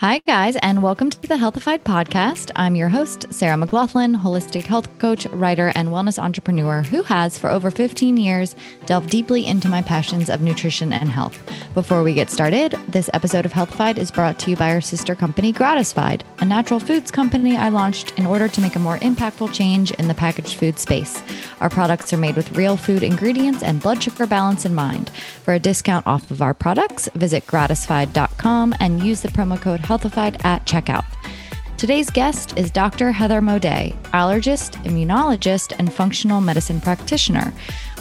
Hi, guys, and welcome to the Healthified podcast. I'm your host, Sarah McLaughlin, holistic health coach, writer, and wellness entrepreneur who has, for over 15 years, delved deeply into my passions of nutrition and health. Before we get started, this episode of Healthified is brought to you by our sister company, Gratisfied, a natural foods company I launched in order to make a more impactful change in the packaged food space. Our products are made with real food ingredients and blood sugar balance in mind. For a discount off of our products, visit gratisfied.com and use the promo code Healthified at checkout. Today's guest is Dr. Heather Moday, allergist, immunologist, and functional medicine practitioner.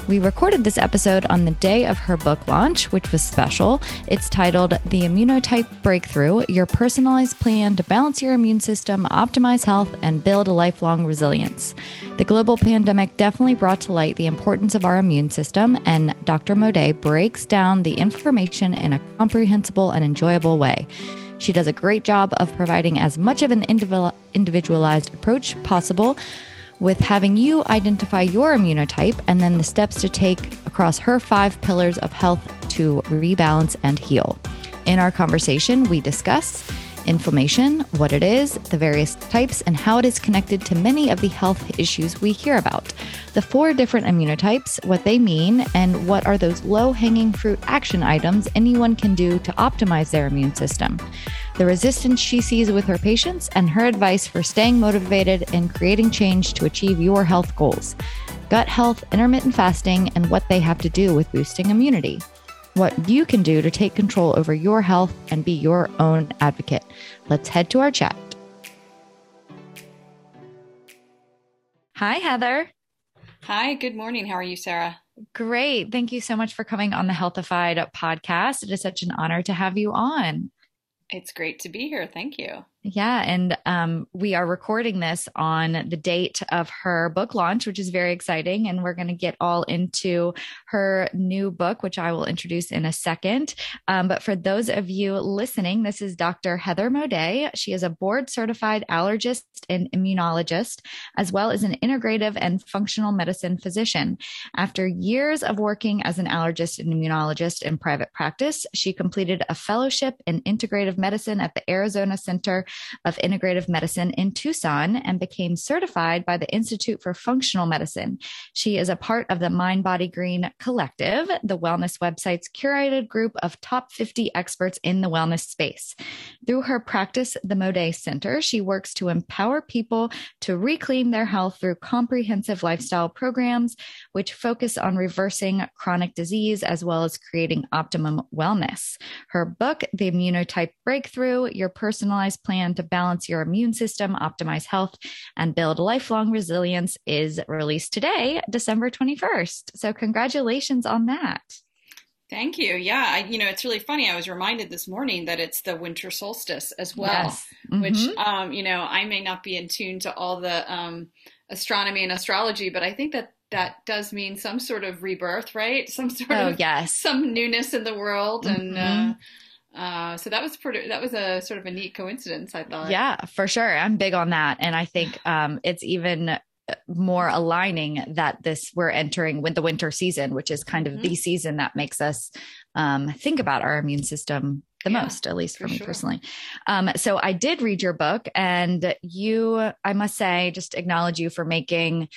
We recorded this episode on the day of her book launch, which was special. It's titled The Immunotype Breakthrough Your Personalized Plan to Balance Your Immune System, Optimize Health, and Build a Lifelong Resilience. The global pandemic definitely brought to light the importance of our immune system, and Dr. Moday breaks down the information in a comprehensible and enjoyable way. She does a great job of providing as much of an individualized approach possible with having you identify your immunotype and then the steps to take across her five pillars of health to rebalance and heal. In our conversation, we discuss inflammation, what it is, the various types, and how it is connected to many of the health issues we hear about. The four different immunotypes, what they mean, and what are those low hanging fruit action items anyone can do to optimize their immune system. The resistance she sees with her patients, and her advice for staying motivated and creating change to achieve your health goals. Gut health, intermittent fasting, and what they have to do with boosting immunity what you can do to take control over your health and be your own advocate. Let's head to our chat. Hi, Heather. Hi, good morning. How are you, Sarah? Great. Thank you so much for coming on the Healthified podcast. It is such an honor to have you on. It's great to be here. Thank you. Yeah. And um, we are recording this on the date of her book launch, which is very exciting. And we're going to get all into her new book, which I will introduce in a second. Um, but for those of you listening, this is Dr. Heather Moday. She is a board certified allergist and immunologist, as well as an integrative and functional medicine physician. After years of working as an allergist and immunologist in private practice, she completed a fellowship in integrative medicine at the Arizona Center of Integrative Medicine in Tucson and became certified by the Institute for Functional Medicine. She is a part of the Mind Body Green Collective, the wellness website's curated group of top 50 experts in the wellness space. Through her practice, the Moday Center, she works to empower people to reclaim their health through comprehensive lifestyle programs, which focus on reversing chronic disease as well as creating optimum wellness. Her book, The Immunotype Breakthrough Your Personalized Plan plan to balance your immune system, optimize health, and build lifelong resilience is released today, December 21st. So, congratulations on that. Thank you. Yeah, I, you know, it's really funny. I was reminded this morning that it's the winter solstice as well, yes. mm-hmm. which, um, you know, I may not be in tune to all the um, astronomy and astrology, but I think that that does mean some sort of rebirth, right? Some sort oh, of yes, some newness in the world, mm-hmm. and uh, uh, so that was pretty. That was a sort of a neat coincidence. I thought. Yeah, for sure. I'm big on that, and I think um, it's even more aligning that this we're entering with the winter season, which is kind of mm-hmm. the season that makes us um, think about our immune system the yeah, most, at least for, for me sure. personally. Um, so I did read your book, and you, I must say, just acknowledge you for making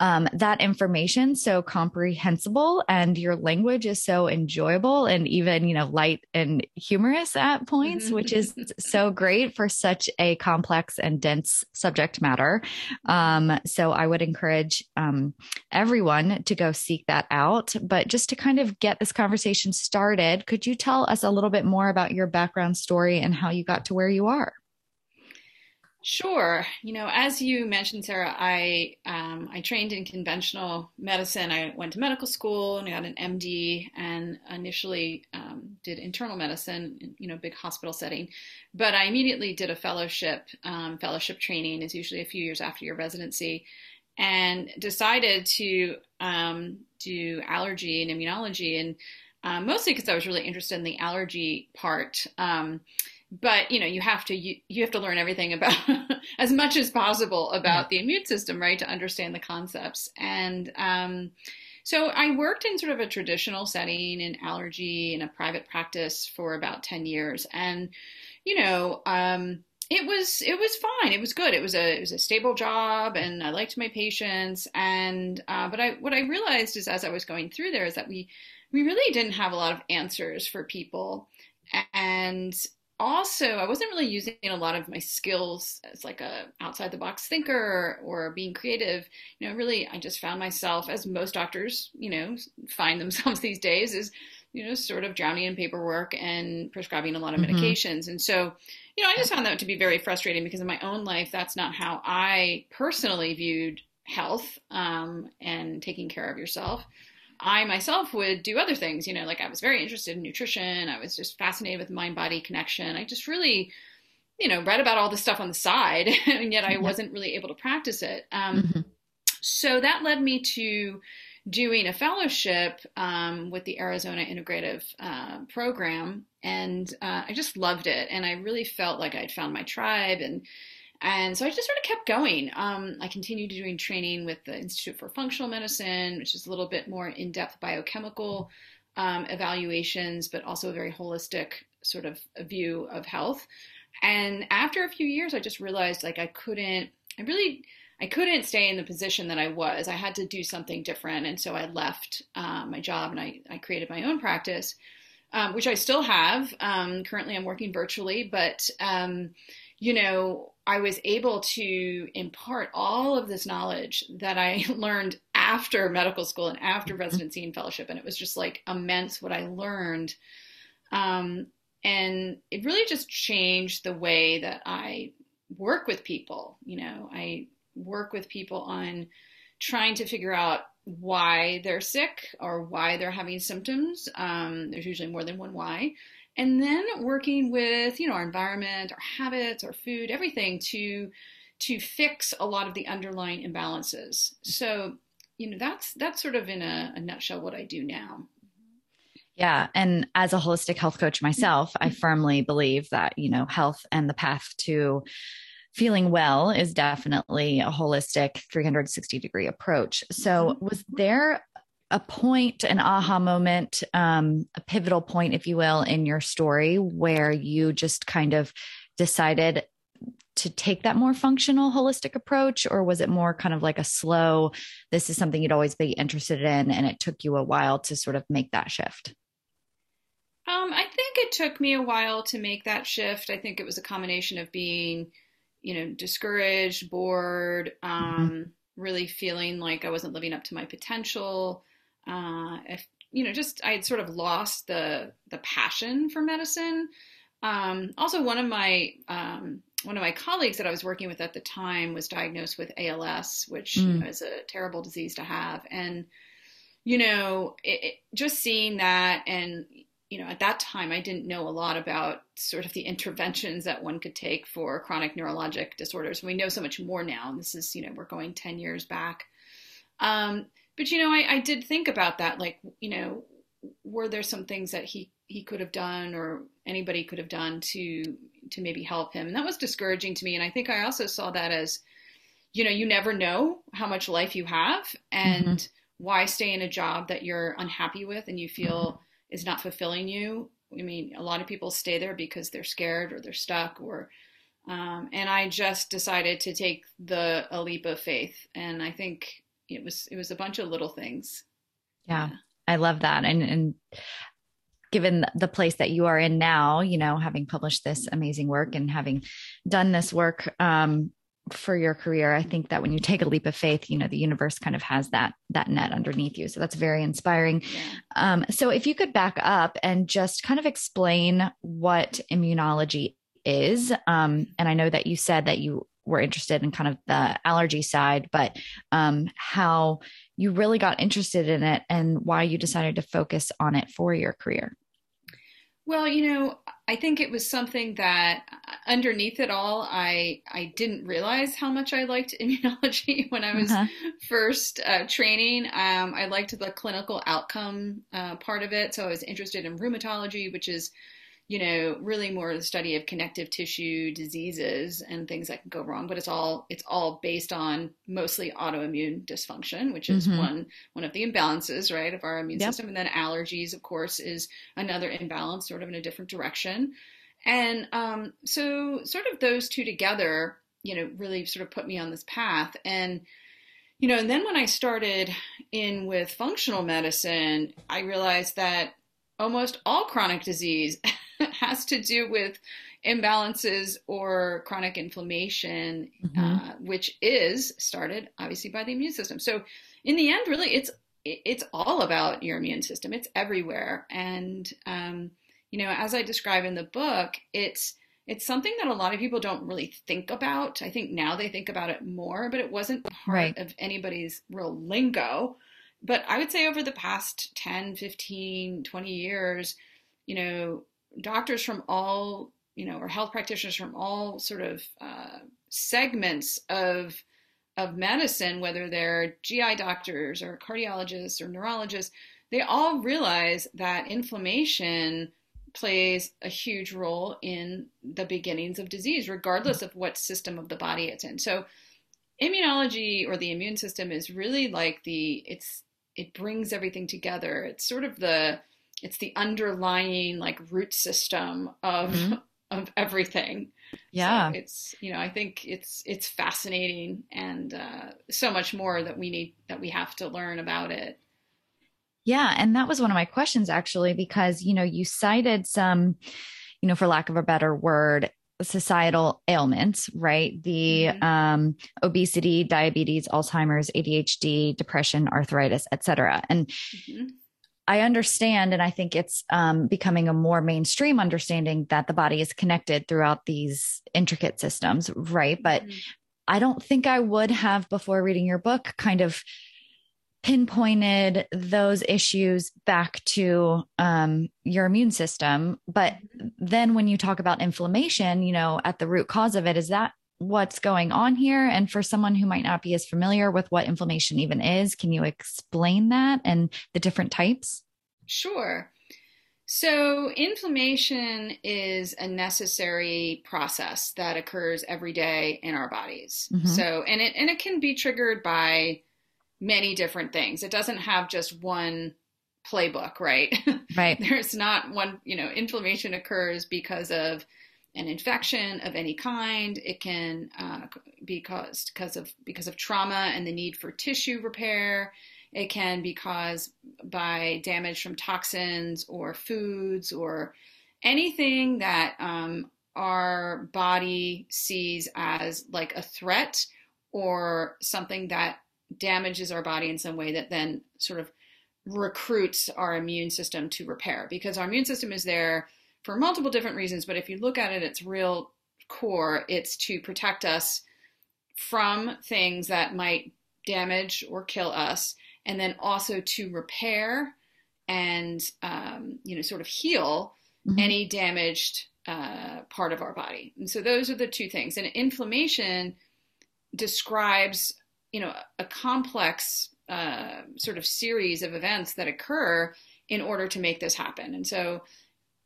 um, that information so comprehensible and your language is so enjoyable and even you know light and humorous at points mm-hmm. which is so great for such a complex and dense subject matter. Um, so i would encourage um, everyone to go seek that out. But just to kind of get this conversation started could you tell us a little bit more about your background story and how you got to where you are Sure. You know, as you mentioned, Sarah, I um, I trained in conventional medicine. I went to medical school and got an MD, and initially um, did internal medicine, you know, big hospital setting. But I immediately did a fellowship. Um, fellowship training is usually a few years after your residency, and decided to um, do allergy and immunology, and uh, mostly because I was really interested in the allergy part. But you know you have to you, you have to learn everything about as much as possible about yeah. the immune system right to understand the concepts and um, so i worked in sort of a traditional setting in allergy in a private practice for about 10 years and you know, um, it was it was fine. It was good. It was a it was a stable job, and I liked my patients. And uh, but I what I realized is as I was going through there is that we we really didn't have a lot of answers for people, and also I wasn't really using a lot of my skills as like a outside the box thinker or being creative. You know, really I just found myself as most doctors you know find themselves these days is you know sort of drowning in paperwork and prescribing a lot of mm-hmm. medications, and so you know, I just found that to be very frustrating because in my own life, that's not how I personally viewed health um, and taking care of yourself. I myself would do other things, you know, like I was very interested in nutrition. I was just fascinated with mind body connection. I just really, you know, read about all this stuff on the side, and yet I wasn't really able to practice it. Um, mm-hmm. So that led me to doing a fellowship um, with the Arizona Integrative uh, Program, and uh, I just loved it. And I really felt like I'd found my tribe, and and so I just sort of kept going. Um, I continued doing training with the Institute for Functional Medicine, which is a little bit more in-depth biochemical um, evaluations, but also a very holistic sort of view of health. And after a few years, I just realized like I couldn't. I really I couldn't stay in the position that I was. I had to do something different. And so I left um, my job and I, I created my own practice, um, which I still have. Um, currently, I'm working virtually, but, um, you know, I was able to impart all of this knowledge that I learned after medical school and after mm-hmm. residency and fellowship. And it was just like immense what I learned. Um, and it really just changed the way that I work with people. You know, I work with people on trying to figure out why they're sick or why they're having symptoms. Um, there's usually more than one why. And then working with, you know, our environment, our habits, our food, everything to to fix a lot of the underlying imbalances. So, you know, that's that's sort of in a, a nutshell what I do now. Yeah. And as a holistic health coach myself, I firmly believe that, you know, health and the path to feeling well is definitely a holistic 360 degree approach. So, mm-hmm. was there a point, an aha moment, um, a pivotal point, if you will, in your story where you just kind of decided to take that more functional, holistic approach? Or was it more kind of like a slow, this is something you'd always be interested in, and it took you a while to sort of make that shift? Um, I think it took me a while to make that shift. I think it was a combination of being you know, discouraged, bored, mm-hmm. um, mm-hmm. really feeling like I wasn't living up to my potential. Uh, if, you know, just I had sort of lost the the passion for medicine. Um, also, one of my um, one of my colleagues that I was working with at the time was diagnosed with ALS, which mm. you know, is a terrible disease to have, and you know, it, it, just seeing that and you know, at that time, I didn't know a lot about sort of the interventions that one could take for chronic neurologic disorders. We know so much more now. And this is, you know, we're going 10 years back. Um, but, you know, I, I did think about that. Like, you know, were there some things that he, he could have done or anybody could have done to, to maybe help him? And that was discouraging to me. And I think I also saw that as, you know, you never know how much life you have and mm-hmm. why stay in a job that you're unhappy with and you feel, mm-hmm is not fulfilling you. I mean, a lot of people stay there because they're scared or they're stuck or um, and I just decided to take the a leap of faith, and I think it was it was a bunch of little things. Yeah, yeah. I love that, and and given the place that you are in now, you know, having published this amazing work and having done this work, um, for your career i think that when you take a leap of faith you know the universe kind of has that that net underneath you so that's very inspiring yeah. um, so if you could back up and just kind of explain what immunology is um, and i know that you said that you were interested in kind of the allergy side but um, how you really got interested in it and why you decided to focus on it for your career well, you know, I think it was something that uh, underneath it all, I I didn't realize how much I liked immunology when I was uh-huh. first uh, training. Um, I liked the clinical outcome uh, part of it, so I was interested in rheumatology, which is you know, really more the study of connective tissue diseases and things that can go wrong. But it's all it's all based on mostly autoimmune dysfunction, which is mm-hmm. one one of the imbalances, right, of our immune yep. system. And then allergies, of course, is another imbalance, sort of in a different direction. And um, so, sort of those two together, you know, really sort of put me on this path. And, you know, and then when I started in with functional medicine, I realized that almost all chronic disease has to do with imbalances or chronic inflammation, mm-hmm. uh, which is started obviously by the immune system. So, in the end, really, it's it's all about your immune system. It's everywhere, and um, you know, as I describe in the book, it's it's something that a lot of people don't really think about. I think now they think about it more, but it wasn't part right. of anybody's real lingo. But I would say over the past 10, 15, 20 years, you know, doctors from all, you know, or health practitioners from all sort of uh, segments of of medicine, whether they're GI doctors or cardiologists or neurologists, they all realize that inflammation plays a huge role in the beginnings of disease, regardless of what system of the body it's in. So, immunology or the immune system is really like the it's it brings everything together. It's sort of the it's the underlying like root system of mm-hmm. of everything. Yeah, so it's you know I think it's it's fascinating and uh, so much more that we need that we have to learn about it. Yeah. And that was one of my questions actually, because, you know, you cited some, you know, for lack of a better word, societal ailments, right? The mm-hmm. um, obesity, diabetes, Alzheimer's, ADHD, depression, arthritis, et cetera. And mm-hmm. I understand, and I think it's um, becoming a more mainstream understanding that the body is connected throughout these intricate systems, right? But mm-hmm. I don't think I would have before reading your book kind of pinpointed those issues back to um, your immune system. But then when you talk about inflammation, you know, at the root cause of it, is that what's going on here? And for someone who might not be as familiar with what inflammation even is, can you explain that and the different types? Sure. So, inflammation is a necessary process that occurs every day in our bodies. Mm-hmm. So, and it and it can be triggered by many different things. It doesn't have just one playbook, right? Right. There's not one, you know, inflammation occurs because of an infection of any kind. It can uh, be caused because of because of trauma and the need for tissue repair. It can be caused by damage from toxins or foods or anything that um, our body sees as like a threat or something that damages our body in some way that then sort of recruits our immune system to repair. Because our immune system is there for multiple different reasons but if you look at it its real core. It's to protect us from things that might damage or kill us and then also to repair and um, you know sort of heal mm-hmm. any damaged uh, part of our body. And so those are the two things. And inflammation describes you know a complex uh, sort of series of events that occur in order to make this happen. And so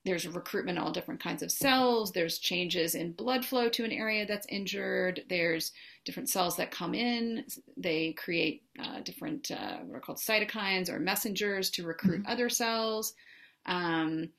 there's recruitment all different kinds of cells. There's changes in blood flow to an area that's injured. There's different cells that come in. They create uh, different uh, what are called cytokines or messengers to recruit mm-hmm. other cells. Um,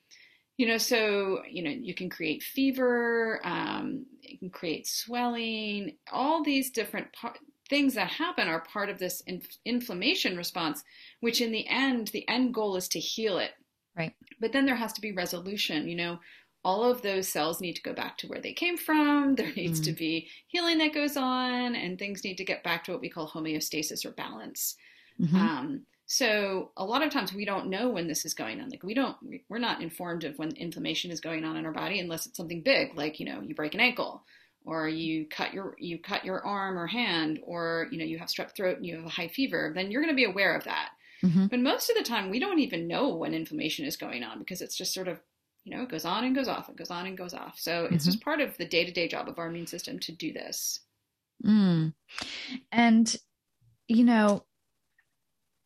you know so you know you can create fever um, you can create swelling all these different parts things that happen are part of this inf- inflammation response, which in the end, the end goal is to heal it. Right. But then there has to be resolution. You know, all of those cells need to go back to where they came from. There needs mm-hmm. to be healing that goes on, and things need to get back to what we call homeostasis or balance. Mm-hmm. Um, so a lot of times we don't know when this is going on. Like we don't, we're not informed of when inflammation is going on in our body unless it's something big, like you know, you break an ankle or you cut your you cut your arm or hand or you know you have strep throat and you have a high fever then you're going to be aware of that mm-hmm. but most of the time we don't even know when inflammation is going on because it's just sort of you know it goes on and goes off it goes on and goes off so mm-hmm. it's just part of the day-to-day job of our immune system to do this mm. and you know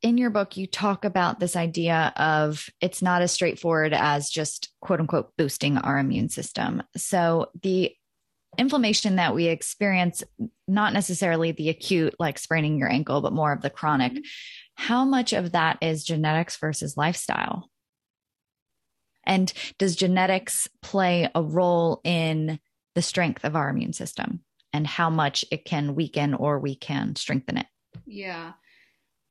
in your book, you talk about this idea of it's not as straightforward as just quote unquote boosting our immune system. So, the inflammation that we experience, not necessarily the acute, like spraining your ankle, but more of the chronic, mm-hmm. how much of that is genetics versus lifestyle? And does genetics play a role in the strength of our immune system and how much it can weaken or we can strengthen it? Yeah.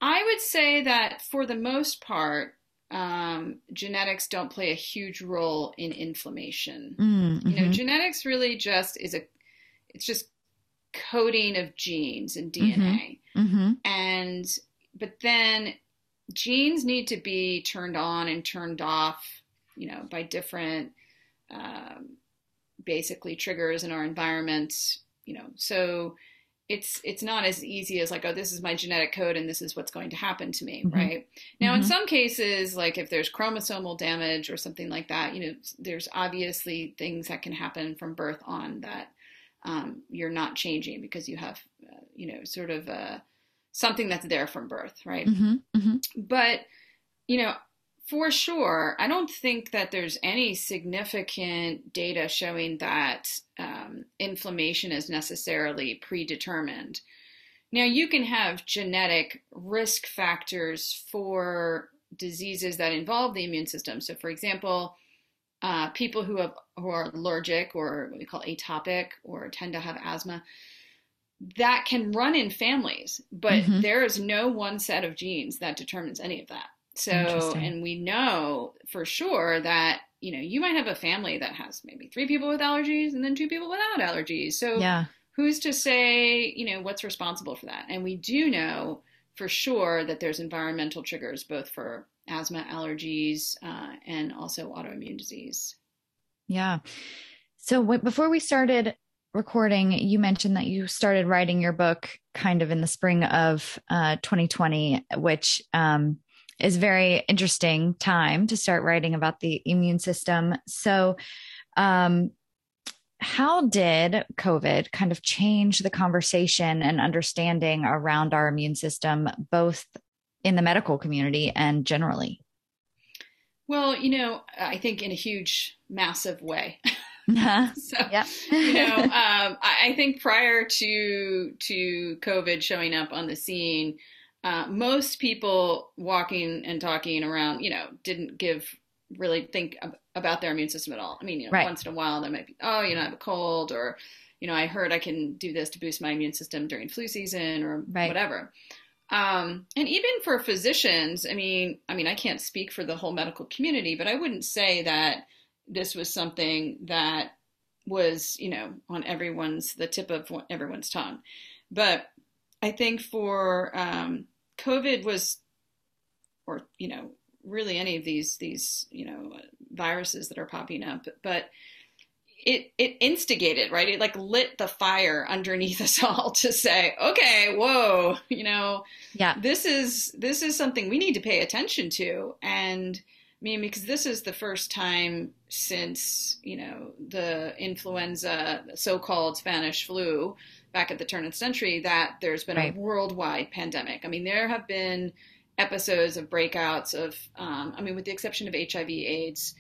I would say that for the most part, um, genetics don't play a huge role in inflammation. Mm-hmm. You know, genetics really just is a, it's just coding of genes and DNA. Mm-hmm. And, but then genes need to be turned on and turned off, you know, by different, um, basically triggers in our environment, you know, so, it's it's not as easy as like oh this is my genetic code and this is what's going to happen to me Mhm. right now in Mhm. some cases like if there's chromosomal damage or something like that you know there's obviously things that can happen from birth on that um, you're not changing because you have uh, you know sort of uh, something that's there from birth right Mhm. Mhm. but you know for sure i don't think that there's any significant data showing that um, inflammation is necessarily predetermined now you can have genetic risk factors for diseases that involve the immune system so for example uh, people who have who are allergic or what we call atopic or tend to have asthma that can run in families, but Mhm. there is no one set of genes that determines any of that. So, and we know for sure that, you know, you might have a family that has maybe three people with allergies and then two people without allergies. So, Yeah. who's to say, you know, what's responsible for that? And we do know for sure that there's environmental triggers both for asthma, allergies, uh, and also autoimmune disease. Yeah. So w- before we started recording, you mentioned that you started writing your book kind of in the spring of uh, 2020, which um, is very interesting time to start writing about the immune system. So, um, how did COVID kind of change the conversation and understanding around our immune system, both in the medical community and generally? Well, you know, I think in a huge, massive way. yeah. so, you know, um, I, I think prior to to COVID showing up on the scene, uh, most people walking and talking around, you know, didn't give really think ab- about their immune system at all. I mean, you know, Right. once in a while they might be, oh, you know, I have a cold, or you know, I heard I can do this to boost my immune system during flu season, or Right. whatever. Um, and even for physicians, I mean, I mean, I can't speak for the whole medical community, but I wouldn't say that this was something that was, you know, on everyone's the tip of everyone's tongue. But I think for um, COVID was, or you know, really any of these these you know viruses that are popping up, but it it instigated right. It like lit the fire underneath us all to say, okay, whoa, you know, Yeah. this is this is something we need to pay attention to and i mean because this is the first time since you know the influenza so-called spanish flu back at the turn of the century that there's been Right. a worldwide pandemic i mean there have been episodes of breakouts of um, i mean with the exception of hiv aids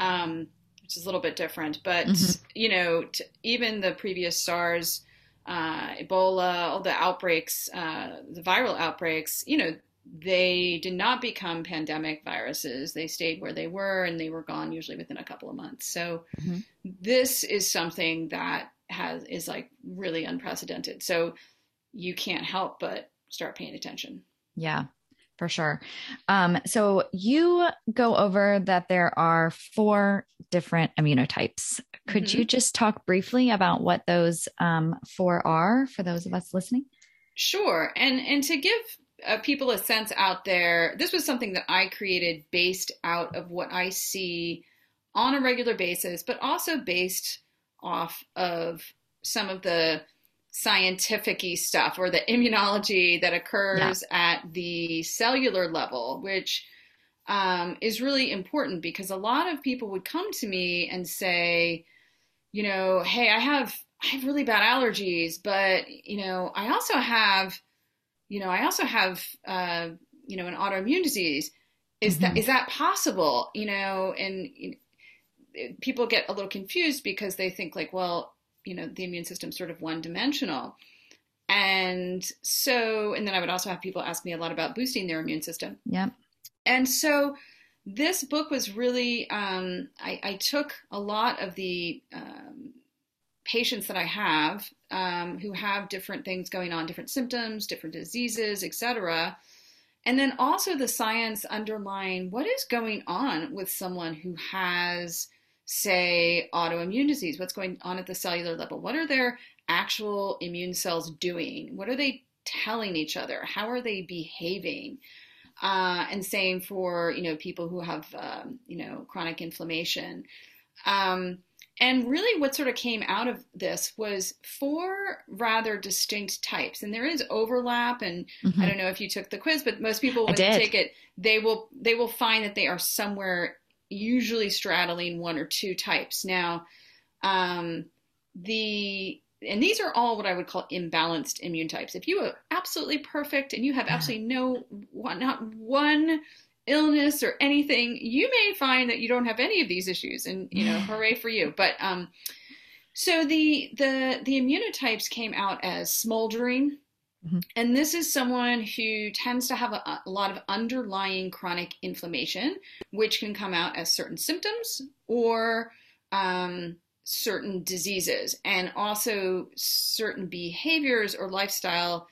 um, which is a little bit different but Mhm. you know t- even the previous sars uh, Ebola, all the outbreaks, uh, the viral outbreaks, you know, they did not become pandemic viruses. They stayed where they were and they were gone usually within a couple of months. So Mhm. this is something that has is like really unprecedented. So you can't help but start paying attention. Yeah, for sure. Um, so you go over that there are four different immunotypes. Could Mhm. you just talk briefly about what those um, four are for those of us listening? Sure, and and to give uh, people a sense out there, this was something that I created based out of what I see on a regular basis, but also based off of some of the scientific stuff or the immunology that occurs at the cellular level, which um, is really important because a lot of people would come to me and say, you know, hey, I have I have really bad allergies, but you know, I also have, you know, I also have, uh, you know, an autoimmune disease. Is that Mhm. is that possible? You know, and people get a little confused because they think like, well, you know, the immune system's sort of one dimensional. And so, and then I would also have people ask me a lot about boosting their immune system. Yeah. And so this book was really, um, I, I, took a lot of the um, patients that I have um, who have different things going on, different symptoms, different diseases, etc. And then also the science underlying what is going on with someone who has, say, autoimmune disease. What's going on at the cellular level? What are their actual immune cells doing? What are they telling each other? How are they behaving? Uh, and same for you know people who have um, you know chronic inflammation. Um, and really, what sort of came out of this was four rather distinct types, and there is overlap. And mm-hmm. I don't know if you took the quiz, but most people when they take it, they will they will find that they are somewhere usually straddling one or two types. Now, um, the and these are all what I would call imbalanced immune types. If you are absolutely perfect and you have absolutely no not one illness or anything, you may find that you don't have any of these issues, and you know, hooray for you. But um, so the the the immunotypes came out as smoldering, mm-hmm. and this is someone who tends to have a, a lot of underlying chronic inflammation, which can come out as certain symptoms or um, certain diseases, and also certain behaviors or lifestyle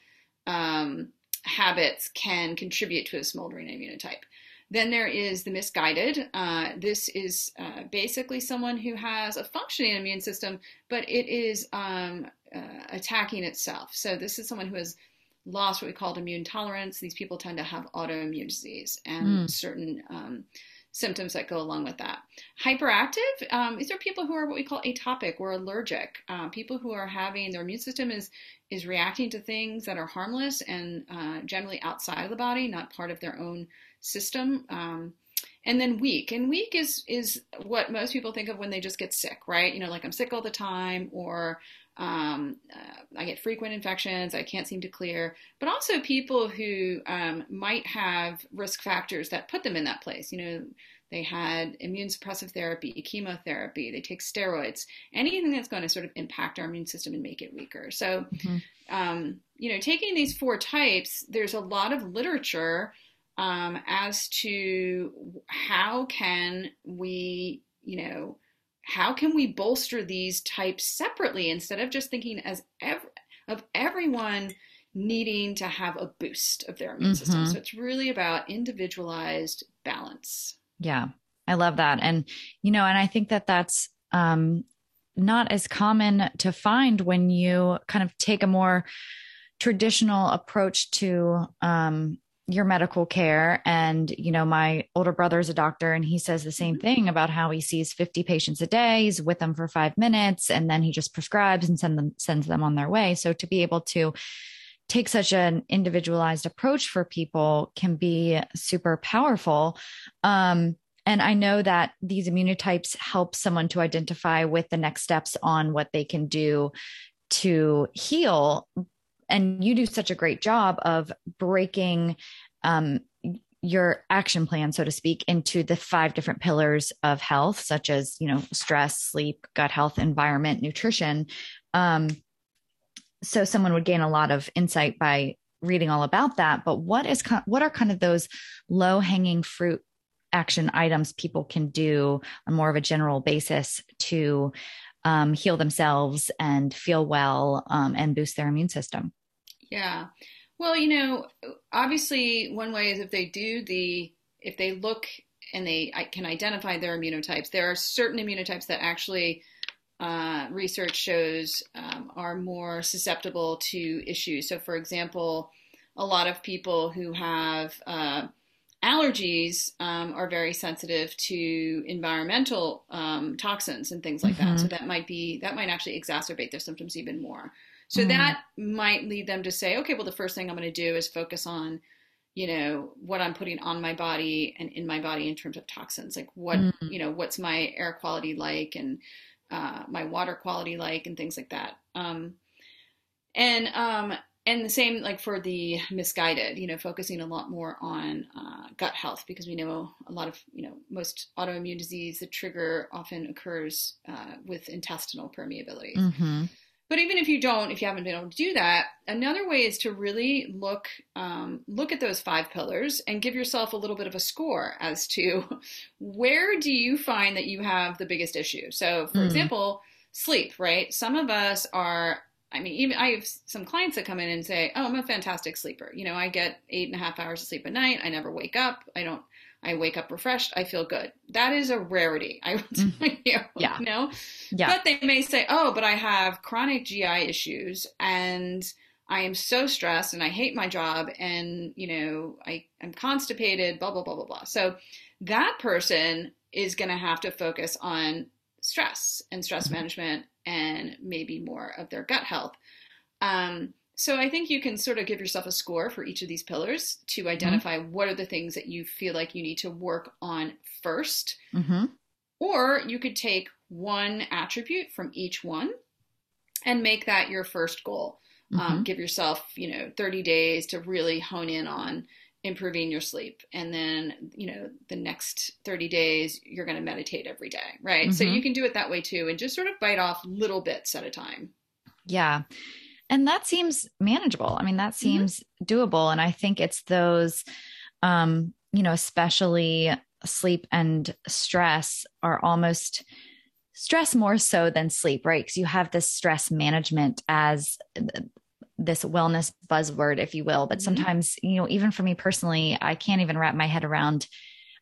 um, habits can contribute to a smoldering immunotype. Then there is the misguided. Uh, this is uh, basically someone who has a functioning immune system, but it is um, uh, attacking itself. So this is someone who has lost what we call immune tolerance. These people tend to have autoimmune disease and mm. certain um, symptoms that go along with that. Hyperactive, um, these are people who are what we call atopic or allergic. Uh, people who are having their immune system is is reacting to things that are harmless and uh, generally outside of the body, not part of their own system. Um, and then weak, and weak is is what most people think of when they just get sick, right? You know, like I'm sick all the time, or um, uh, I get frequent infections, I can't seem to clear. But also people who um, might have risk factors that put them in that place. You know, they had immune suppressive therapy, chemotherapy, they take steroids, anything that's going to sort of impact our immune system and make it weaker. So, mm-hmm. um, you know, taking these four types, there's a lot of literature um, as to how can we, you know, how can we bolster these types separately instead of just thinking as ev- of everyone needing to have a boost of their immune mm-hmm. system. So it's really about individualized balance. Yeah, I love that, and you know, and I think that that's um, not as common to find when you kind of take a more traditional approach to um, your medical care. And you know my older brother is a doctor and he says the same mm-hmm. thing about how he sees 50 patients a day. He's with them for five minutes and then he just prescribes and send them sends them on their way. So to be able to take such an individualized approach for people can be super powerful. Um, and I know that these immunotypes help someone to identify with the next steps on what they can do to heal and you do such a great job of breaking um, your action plan so to speak into the five different pillars of health such as you know stress sleep gut health environment nutrition. Um, so someone would gain a lot of insight by reading all about that. But what is what are kind of those low hanging fruit action items people can do on more of a general basis to um, heal themselves and feel well um, and boost their immune system yeah. Well, you know, obviously, one way is if they do the, if they look and they can identify their immunotypes, there are certain immunotypes that actually uh, research shows um, are more susceptible to issues. So, for example, a lot of people who have uh, allergies um, are very sensitive to environmental um, toxins and things like mm-hmm. that. So that might be that might actually exacerbate their symptoms even more. So mm. that might lead them to say, okay, well, the first thing I'm going to do is focus on, you know, what I'm putting on my body and in my body in terms of toxins. Like what, mm. you know, what's my air quality like and uh, my water quality like and things like that. Um, and um, and the same like for the misguided, you know, focusing a lot more on uh, gut health because we know a lot of, you know, most autoimmune disease, the trigger often occurs uh, with intestinal permeability. Mm-hmm. But even if you don't, if you haven't been able to do that, another way is to really look um, look at those five pillars and give yourself a little bit of a score as to where do you find that you have the biggest issue. So, for mm. example, sleep. Right? Some of us are. I mean, even I have some clients that come in and say, "Oh, I'm a fantastic sleeper. You know, I get eight and a half hours of sleep a night. I never wake up. I don't I wake up refreshed. I feel good. That is a rarity. I will tell you. Yeah. You know? Yeah. But they may say, oh, but I have chronic GI issues and I am so stressed and I hate my job and, you know, I, I'm constipated, blah, blah, blah, blah, blah. So that person is going to have to focus on stress and stress mm-hmm. management and maybe more of their gut health. Um, so I think you can sort of give yourself a score for each of these pillars to mm-hmm. identify mm-hmm. what are the things that you feel like you need to work on 1st mm-hmm. Or you could take one attribute from each one and make that your first goal. Um, mm-hmm. Um, give yourself, you know, 30 days to really hone in on improving your sleep. And then, you know, the next 30 days, you're going to meditate every day, right? So mm-hmm. you can do it that way too and just sort of bite off little bits at a time. Yeah. And that seems manageable. I mean, that mm-hmm. seems mm-hmm. doable. And I think it's those, um, you know, especially sleep and stress are almost stress more so than sleep, right? Because you have this stress management as this wellness buzzword, if you will. But mm-hmm. sometimes, you know, even for me personally, I can't even wrap my head around.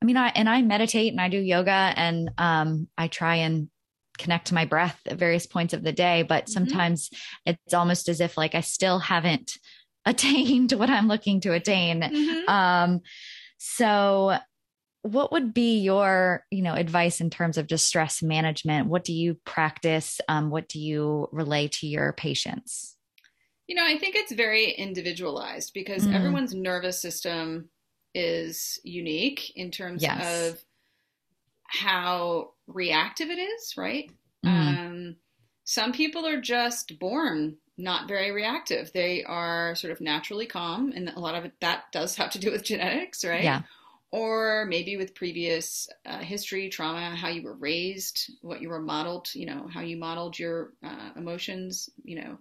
I mean, I and I meditate and I do yoga and um, I try and connect to my breath at various points of the day but mm-hmm. sometimes mm-hmm. it's almost as if like i still haven't attained what i'm looking to attain mm-hmm. um so what would be your you know advice in terms of just stress management what do you practice um, what do you relay to your patients you know i think it's very individualized because mm. everyone's nervous system is unique in terms yes. of how reactive it is, right? Mm. Um, some people are just born not very reactive. They are sort of naturally calm, and a lot of it that does have to do with genetics, right? Yeah. Or maybe with previous uh, history, trauma, how you were raised, what you were modeled, you know, how you modeled your uh, emotions, you know.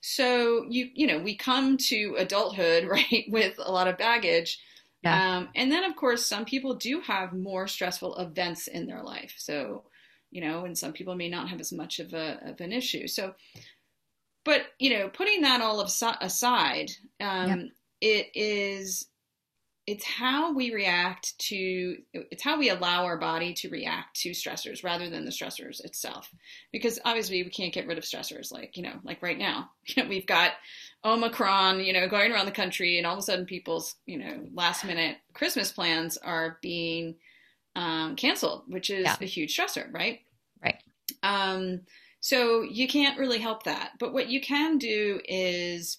So you, you know, we come to adulthood, right, with a lot of baggage yeah. Um, and then, of course, some people do have more stressful events in their life. So, you know, and some people may not have as much of, a, of an issue. So, but, you know, putting that all aside, um, it is, it's how we react to, it's how we allow our body to react to stressors rather than the stressors itself. Because obviously we can't get rid of stressors like, you know, like right now, you know, we've got, Omicron, you know, going around the country, and all of a sudden people's, you know, last minute Christmas plans are being um, canceled, which is yeah. a huge stressor, right? Right. Um, so you can't really help that. But what you can do is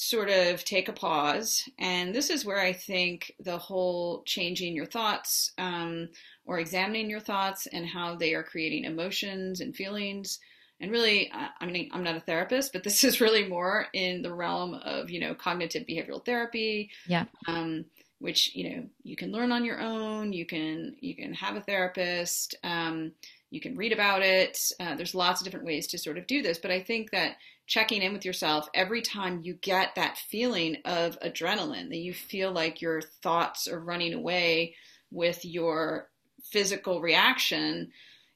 sort of take a pause. And this is where I think the whole changing your thoughts um, or examining your thoughts and how they are creating emotions and feelings. And really i mean i'm not a therapist but this is really more in the realm of you know cognitive behavioral therapy. Yeah. Um, which you know you can learn on your own. You can you can have a therapist. Um, you can read about it. Uh, there's lots of different ways to sort of do this. But i think that checking in with yourself every time you get that feeling of adrenaline that you feel like your thoughts are running away with your physical reaction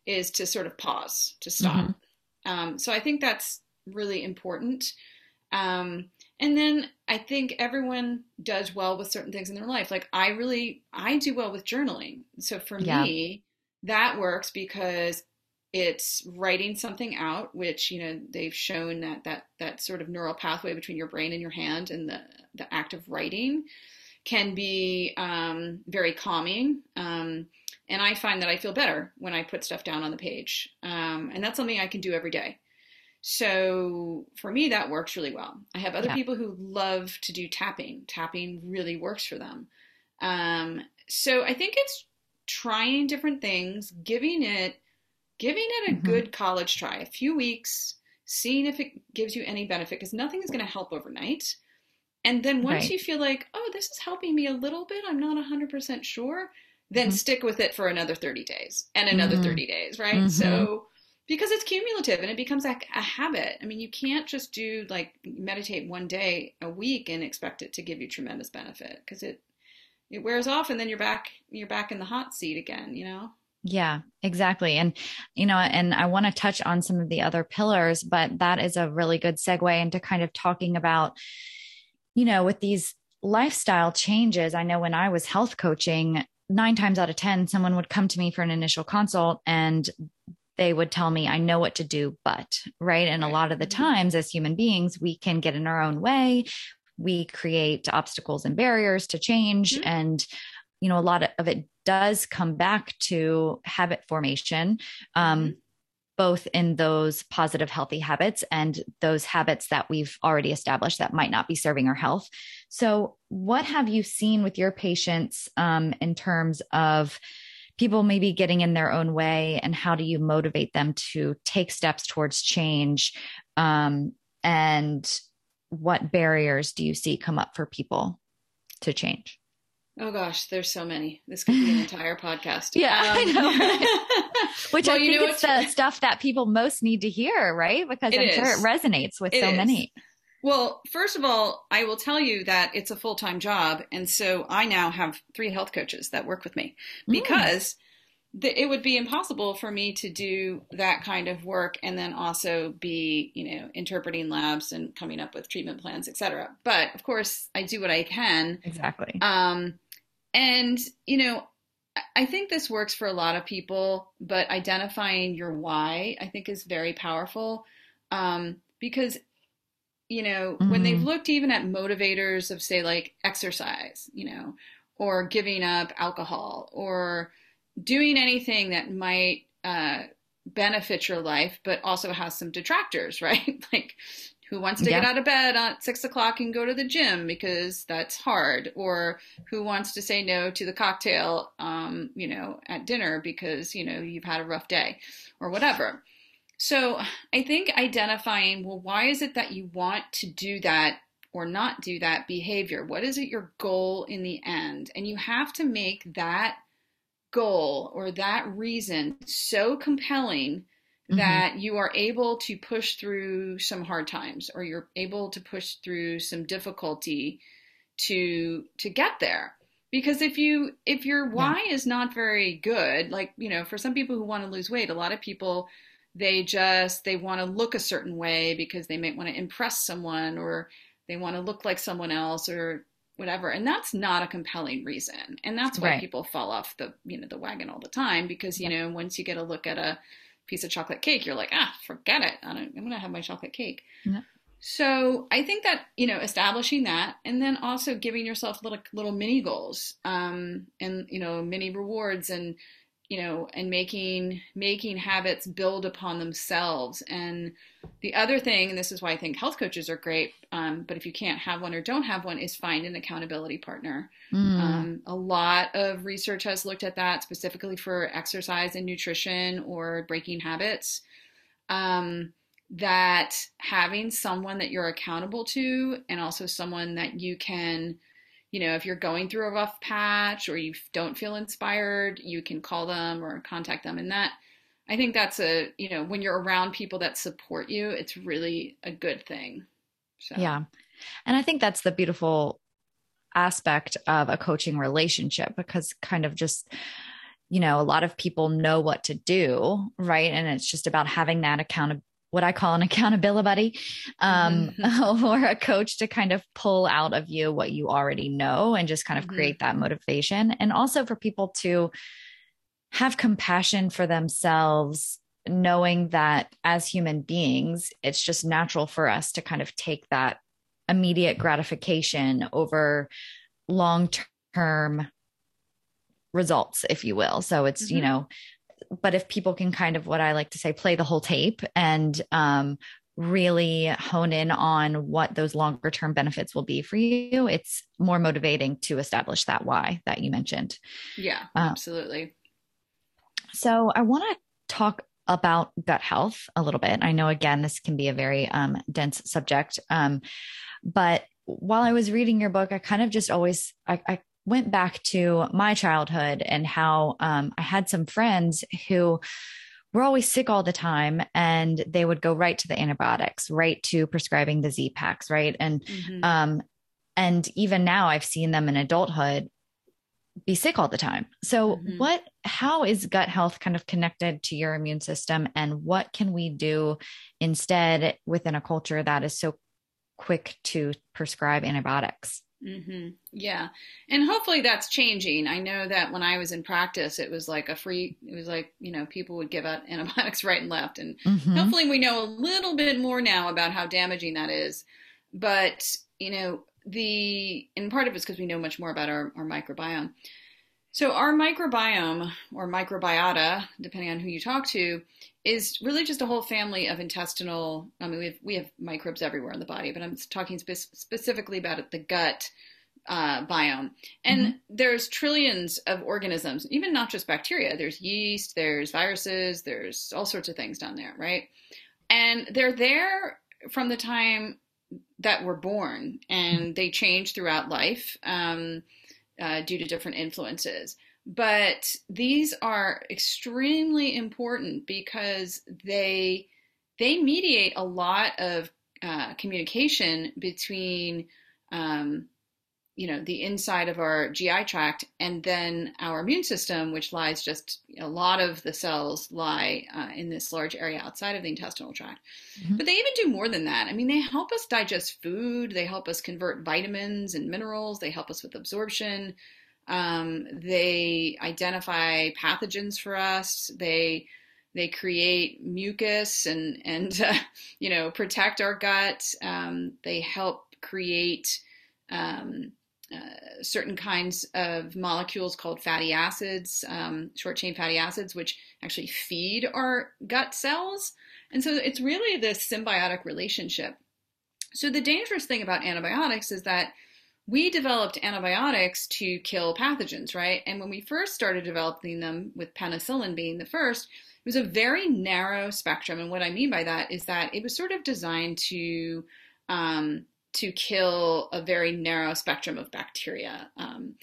is to sort of pause to stop mm-hmm. Um, so I think that's really important. Um, and then I think everyone does well with certain things in their life. Like I really, I do well with journaling. So for yeah. me, that works because it's writing something out, which you know they've shown that that that sort of neural pathway between your brain and your hand and the the act of writing can be um, very calming. Um, and I find that I feel better when I put stuff down on the page. Um, and that's something I can do every day. So for me, that works really well. I have other yeah. people who love to do tapping. Tapping really works for them. Um, so I think it's trying different things, giving it, giving it a mm-hmm. good college try, a few weeks, seeing if it gives you any benefit, because nothing is going to help overnight. And then once right. you feel like, oh, this is helping me a little bit, I'm not 100% sure, then mm-hmm. stick with it for another 30 days and another mm-hmm. 30 days, right? Mm-hmm. So because it's cumulative and it becomes like a habit. I mean, you can't just do like meditate one day a week and expect it to give you tremendous benefit because it it wears off and then you're back you're back in the hot seat again, you know? Yeah, exactly. And, you know, and I want to touch on some of the other pillars, but that is a really good segue into kind of talking about, you know, with these lifestyle changes. I know when I was health coaching, nine times out of 10, someone would come to me for an initial consult and they would tell me, I know what to do, but, right. And a lot of the mm-hmm. times as human beings, we can get in our own way. We create obstacles and barriers to change. Mm-hmm. And, you know, a lot of it does come back to habit formation. Um, mm-hmm both in those positive, healthy habits and those habits that we've already established that might not be serving our health. So, what have you seen with your patients um, in terms of people maybe getting in their own way, and how do you motivate them to take steps towards change? Um, and what barriers do you see come up for people to change? Oh gosh, there's so many. This could be an entire podcast. yeah, um, I know. Which well, I think is the stuff that people most need to hear, right? Because I'm is. sure it resonates with it so is. many. Well, first of all, I will tell you that it's a full time job. And so I now have three health coaches that work with me mm. because mm. the, it would be impossible for me to do that kind of work and then also be, you know, interpreting labs and coming up with treatment plans, et cetera. But of course, I do what I can. Exactly. Um, and, you know, I think this works for a lot of people, but identifying your why, I think, is very powerful. Um, because, you know, mm-hmm. when they've mm-hmm. looked even at motivators of, say, like exercise, you know, or giving up alcohol or doing anything that might uh, benefit your life, but also has some detractors, right? like who wants to yeah. get out of bed at six o'clock and go to the gym because that's hard, or who wants to say no to the cocktail, um, you know, at dinner because you know you've had a rough day, or whatever. So I think identifying, well, why is it that you want to do that or not do that behavior? What is it your goal in the end? And you have to make that goal or that reason so compelling mm-hmm. that you are able to push through some hard times or you're able to push through some difficulty to to get there because if you if your why yeah. is not very good like you know for some people who want to lose weight a lot of people they just they want to look a certain way because they might want to impress someone or they want to look like someone else or whatever and that's not a compelling reason and that's why right. people fall off the you know the wagon all the time because you know once you get a look at a piece of chocolate cake, you're like, ah, forget it. I am going to have my chocolate cake. Yeah. So I think that you know establishing that, and then also giving yourself little little mini goals, um, and you know mini rewards, and you know, and making making habits build upon themselves. And the other thing, and this is why I think health coaches are great, um, but if you can't have one or don't have one, is find an accountability partner. Mm. Um, a lot of research has looked at that specifically for exercise and nutrition or breaking habits. Um, that having someone that you're accountable to, and also someone that you can you know, if you're going through a rough patch or you don't feel inspired, you can call them or contact them. And that, I think that's a, you know, when you're around people that support you, it's really a good thing. So. Yeah. And I think that's the beautiful aspect of a coaching relationship because kind of just, you know, a lot of people know what to do, right? And it's just about having that accountability what I call an accountability buddy um, mm-hmm. or a coach to kind of pull out of you what you already know and just kind of mm-hmm. create that motivation. And also for people to have compassion for themselves, knowing that as human beings, it's just natural for us to kind of take that immediate gratification over long term results, if you will. So it's, mm-hmm. you know, but if people can kind of what I like to say, play the whole tape and um, really hone in on what those longer term benefits will be for you, it's more motivating to establish that why that you mentioned. Yeah, uh, absolutely. So I want to talk about gut health a little bit. I know, again, this can be a very um, dense subject. Um, but while I was reading your book, I kind of just always, I, I went back to my childhood and how um, I had some friends who we're always sick all the time and they would go right to the antibiotics right to prescribing the z packs right and mm-hmm. um and even now i've seen them in adulthood be sick all the time so mm-hmm. what how is gut health kind of connected to your immune system and what can we do instead within a culture that is so quick to prescribe antibiotics Mm-hmm. Yeah. And hopefully that's changing. I know that when I was in practice, it was like a free, it was like, you know, people would give out antibiotics right and left. And mm-hmm. hopefully we know a little bit more now about how damaging that is. But, you know, the, and part of it's because we know much more about our, our microbiome. So our microbiome or microbiota, depending on who you talk to, is really just a whole family of intestinal. I mean, we have we have microbes everywhere in the body, but I'm talking spe- specifically about the gut uh, biome. And mm-hmm. there's trillions of organisms, even not just bacteria. There's yeast, there's viruses, there's all sorts of things down there, right? And they're there from the time that we're born, and they change throughout life um, uh, due to different influences. But these are extremely important because they they mediate a lot of uh, communication between um, you know the inside of our GI tract and then our immune system, which lies just a lot of the cells lie uh, in this large area outside of the intestinal tract. Mm-hmm. But they even do more than that. I mean, they help us digest food, they help us convert vitamins and minerals, they help us with absorption. Um, they identify pathogens for us. They they create mucus and and uh, you know protect our gut. Um, they help create um, uh, certain kinds of molecules called fatty acids, um, short chain fatty acids, which actually feed our gut cells. And so it's really this symbiotic relationship. So the dangerous thing about antibiotics is that we developed antibiotics to kill pathogens, right? And when we first started developing them, with penicillin being the first, it was a very narrow spectrum. And what I mean by that is that it was sort of designed to um, to kill a very narrow spectrum of bacteria. Um,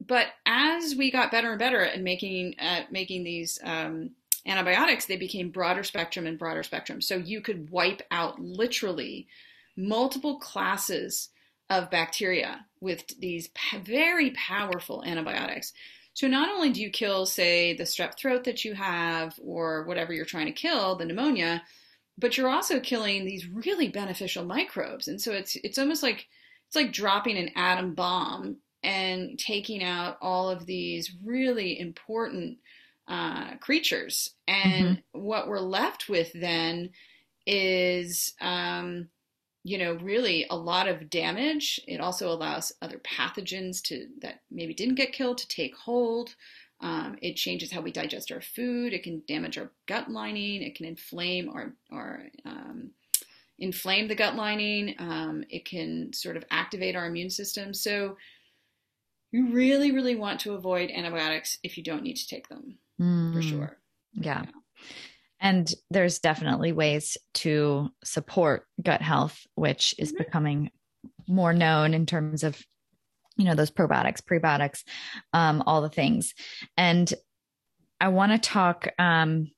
but as we got better and better at making at making these um, antibiotics, they became broader spectrum and broader spectrum. So you could wipe out literally multiple classes of bacteria with these very powerful antibiotics. So not only do you kill, say, the strep throat that you have or whatever you're trying to kill, the pneumonia, but you're also killing these really beneficial microbes. And so it's it's almost like it's like dropping an atom bomb and taking out all of these really important uh, creatures. And mm-hmm. what we're left with then is um, you know, really a lot of damage. It also allows other pathogens to that maybe didn't get killed to take hold. Um, it changes how we digest our food. It can damage our gut lining. It can inflame our, our um, inflame the gut lining. Um, it can sort of activate our immune system. So you really, really want to avoid antibiotics if you don't need to take them, mm. for sure. Yeah. yeah. And there's definitely ways to support gut health, which is mm-hmm. becoming more known in terms of, you know, those probiotics, prebiotics, um, all the things. And I want to talk um,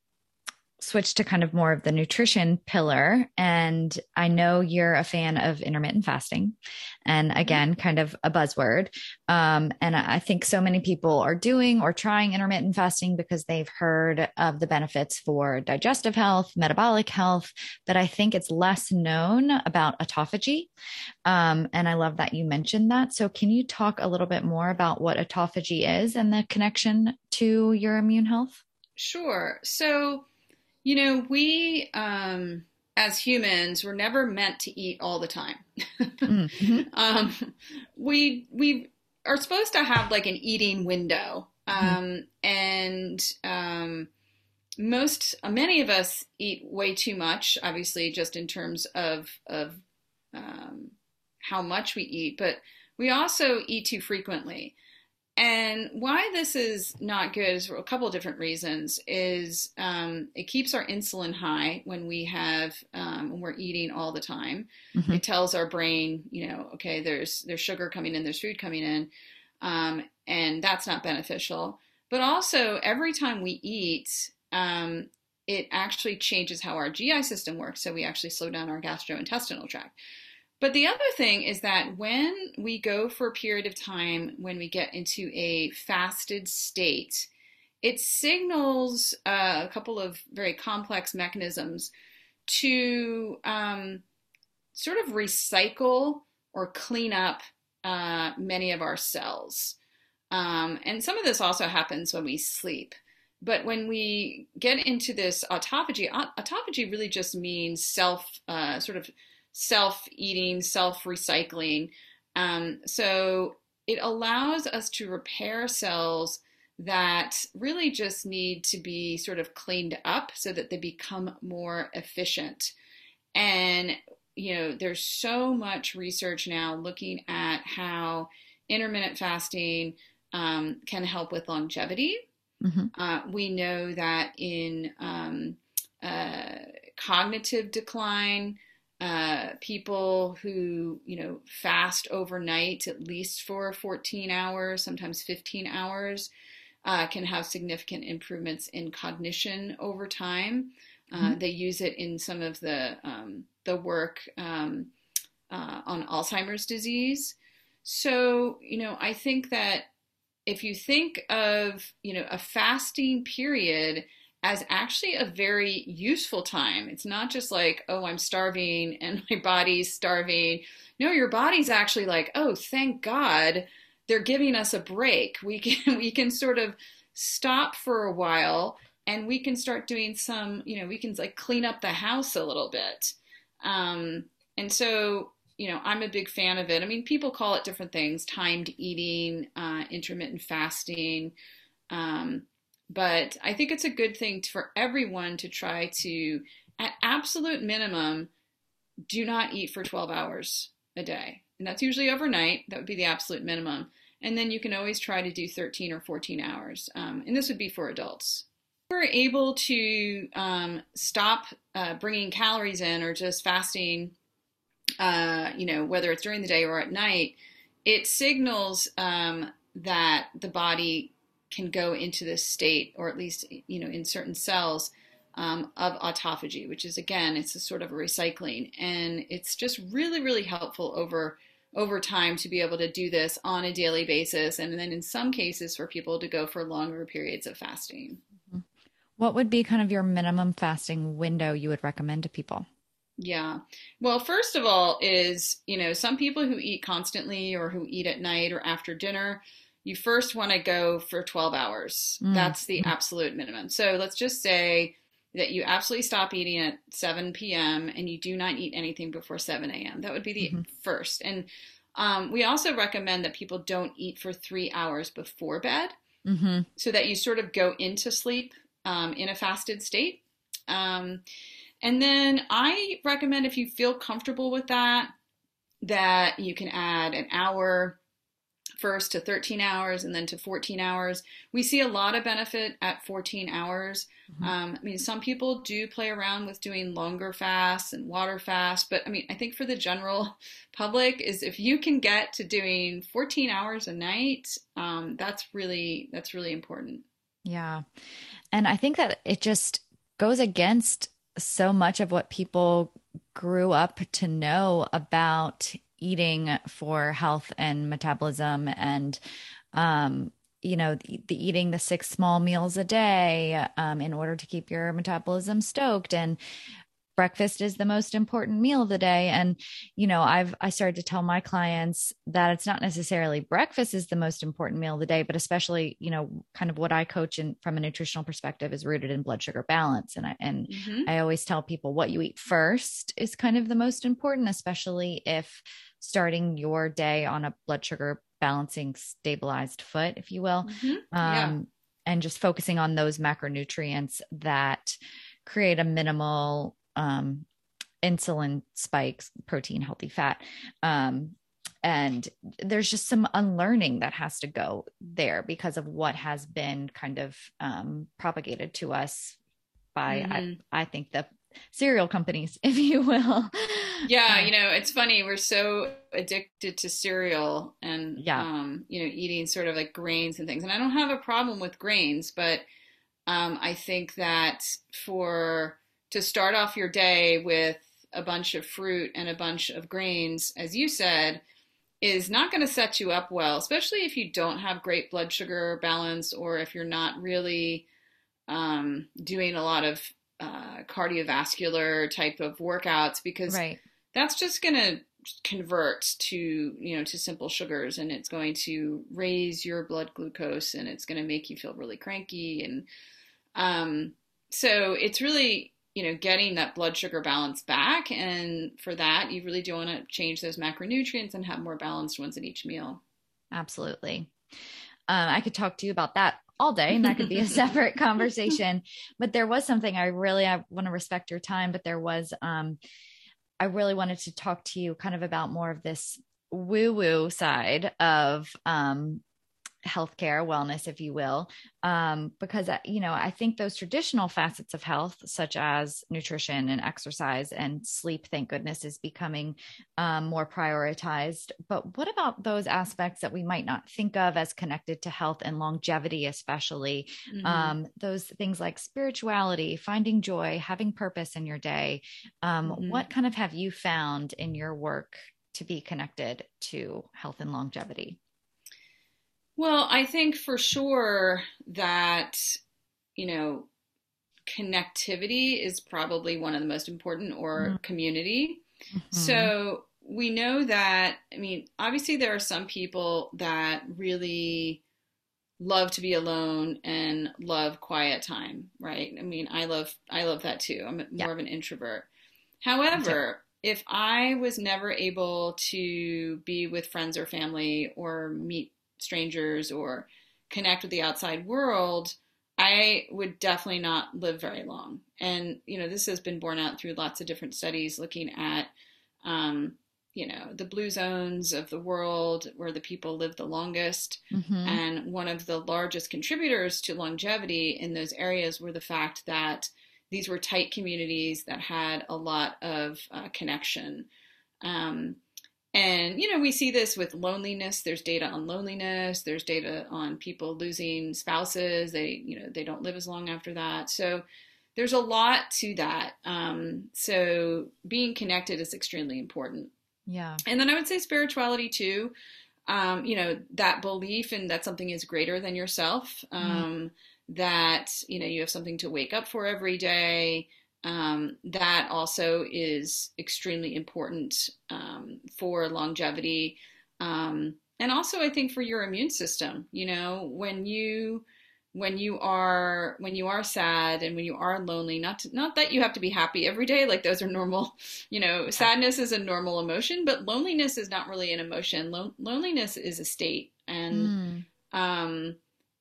switch to kind of more of the nutrition pillar. And I know you're a fan of intermittent fasting. And mm-hmm. again, kind of a buzzword. Um, and I think so many people are doing or trying intermittent fasting because they've heard of the benefits for digestive health, metabolic health. But I think it's less known about autophagy. Um, and I love that you mentioned that. So, can you talk a little bit more about what autophagy is and the connection to your immune health? Sure. So, you know, we um, as humans were never meant to eat all the time. mm-hmm. um, we we are supposed to have like an eating window, um, mm-hmm. and um, most uh, many of us eat way too much. Obviously, just in terms of of um, how much we eat, but we also eat too frequently. And why this is not good is for a couple of different reasons. Is um, it keeps our insulin high when we have um, when we're eating all the time. Mm-hmm. It tells our brain, you know, okay, there's there's sugar coming in, there's food coming in, um, and that's not beneficial. But also, every time we eat, um, it actually changes how our GI system works. So we actually slow down our gastrointestinal tract. But the other thing is that when we go for a period of time when we get into a fasted state, it signals uh, a couple of very complex mechanisms to um, sort of recycle or clean up uh, many of our cells. Um, and some of this also happens when we sleep. But when we get into this autophagy, autophagy really just means self, uh, sort of self eating, self recycling. Um, so it allows us to repair cells that really just need to be sort of cleaned up so that they become more efficient. And, you know, there's so much research now looking at how intermittent fasting um, can help with longevity. Mm-hmm. Uh, we know that in um, uh, cognitive decline, uh, people who you know fast overnight at least for 14 hours sometimes 15 hours uh, can have significant improvements in cognition over time uh, mm-hmm. they use it in some of the um, the work um, uh, on alzheimer's disease so you know i think that if you think of you know a fasting period as actually a very useful time. It's not just like, oh, I'm starving and my body's starving. No, your body's actually like, oh, thank God they're giving us a break. We can we can sort of stop for a while and we can start doing some, you know, we can like clean up the house a little bit. Um, and so, you know, I'm a big fan of it. I mean, people call it different things: timed eating, uh, intermittent fasting. Um, but I think it's a good thing for everyone to try to, at absolute minimum, do not eat for 12 hours a day. And that's usually overnight. That would be the absolute minimum. And then you can always try to do 13 or 14 hours. Um, and this would be for adults. We're able to um, stop uh, bringing calories in or just fasting, uh, you know, whether it's during the day or at night. It signals um, that the body can go into this state, or at least you know in certain cells um, of autophagy, which is again it's a sort of a recycling, and it's just really really helpful over over time to be able to do this on a daily basis, and then in some cases for people to go for longer periods of fasting. Mm-hmm. What would be kind of your minimum fasting window you would recommend to people? Yeah. Well, first of all, is, you know, some people who eat constantly or who eat at night or after dinner, you first want to go for 12 hours. Mm. That's the absolute minimum. So let's just say that you absolutely stop eating at 7 p.m. and you do not eat anything before 7 a.m. That would be the mm-hmm. first. And um, we also recommend that people don't eat for three hours before bed mm-hmm. so that you sort of go into sleep um, in a fasted state. Um, and then I recommend if you feel comfortable with that, that you can add an hour first to 13 hours and then to 14 hours. We see a lot of benefit at 14 hours. Mm-hmm. Um, I mean, some people do play around with doing longer fasts and water fasts, but I mean, I think for the general public is if you can get to doing 14 hours a night, um, that's really that's really important. Yeah, and I think that it just goes against so much of what people grew up to know about eating for health and metabolism and um, you know the, the, eating the six small meals a day um, in order to keep your metabolism stoked. And breakfast is the most important meal of the day and you know i've i started to tell my clients that it's not necessarily breakfast is the most important meal of the day but especially you know kind of what i coach in from a nutritional perspective is rooted in blood sugar balance and i and mm-hmm. i always tell people what you eat first is kind of the most important especially if starting your day on a blood sugar balancing stabilized foot, if you will. Mm-hmm. Yeah. Um, and just focusing on those macronutrients that create a minimal um, insulin spikes, protein, healthy fat. Um, and there's just some unlearning that has to go there because of what has been kind of um, propagated to us by, mm-hmm. I, I think, the cereal companies, if you will. Yeah, um, you know, it's funny. We're so addicted to cereal and, yeah. um, you know, eating sort of like grains and things. And I don't have a problem with grains, but Um, I think that for to start off your day with a bunch of fruit and a bunch of grains, as you said, is not going to set you up well, especially if you don't have great blood sugar balance or if you're not really um, doing a lot of uh, cardiovascular type of workouts because right. that's just going to convert to you know to simple sugars and it's going to raise your blood glucose and it's going to make you feel really cranky and um, so it's really you know, getting that blood sugar balance back. And for that, you really do want to change those macronutrients and have more balanced ones at each meal. Absolutely. Um, I could talk to you about that all day and that could be a separate conversation but there was something i really i want to respect your time but there was um i really wanted to talk to you kind of about more of this woo woo side of um healthcare, wellness, if you will, um, because uh, you know I think those traditional facets of health, such as nutrition and exercise and sleep, thank goodness, is becoming um, more prioritized. But what about those aspects that we might not think of as connected to health and longevity, especially mm-hmm. um, those things like spirituality, finding joy, having purpose in your day? Um, mm-hmm. What kind of have you found in your work to be connected to health and longevity? Well, I think for sure that, you know, connectivity is probably one of the most important, or mm-hmm. community. Mm-hmm. So we know that, I mean, obviously there are some people that really love to be alone and love quiet time, right? I mean, I love I love that too. I'm more yeah. of an introvert. However, if I was never able to be with friends or family or meet strangers or connect with the outside world, I would definitely not live very long. And, you know, this has been borne out through lots of different studies looking at, um, you know, the blue zones of the world where the people live the longest. Mm-hmm. And one of the largest contributors to longevity in those areas were the fact that these were tight communities that had a lot of uh, connection. Um, and, you know, we see this with loneliness. There's data on loneliness. There's data on people losing spouses. They, you know, they don't live as long after that. So there's a lot to that. Um, so being connected is extremely important. Yeah. And then I would say spirituality too. Um, you know, that belief in that something is greater than yourself. Mm-hmm. Um, mm. That, you know, you have something to wake up for every day um, that also is extremely important um, for longevity. Um, and also, I think for your immune system, you know, when you when you are when you are sad and when you are lonely not to, not that you have to be happy every day like those are normal you know sadness is a normal emotion but loneliness is not really an emotion Lon- loneliness is a state and mm. um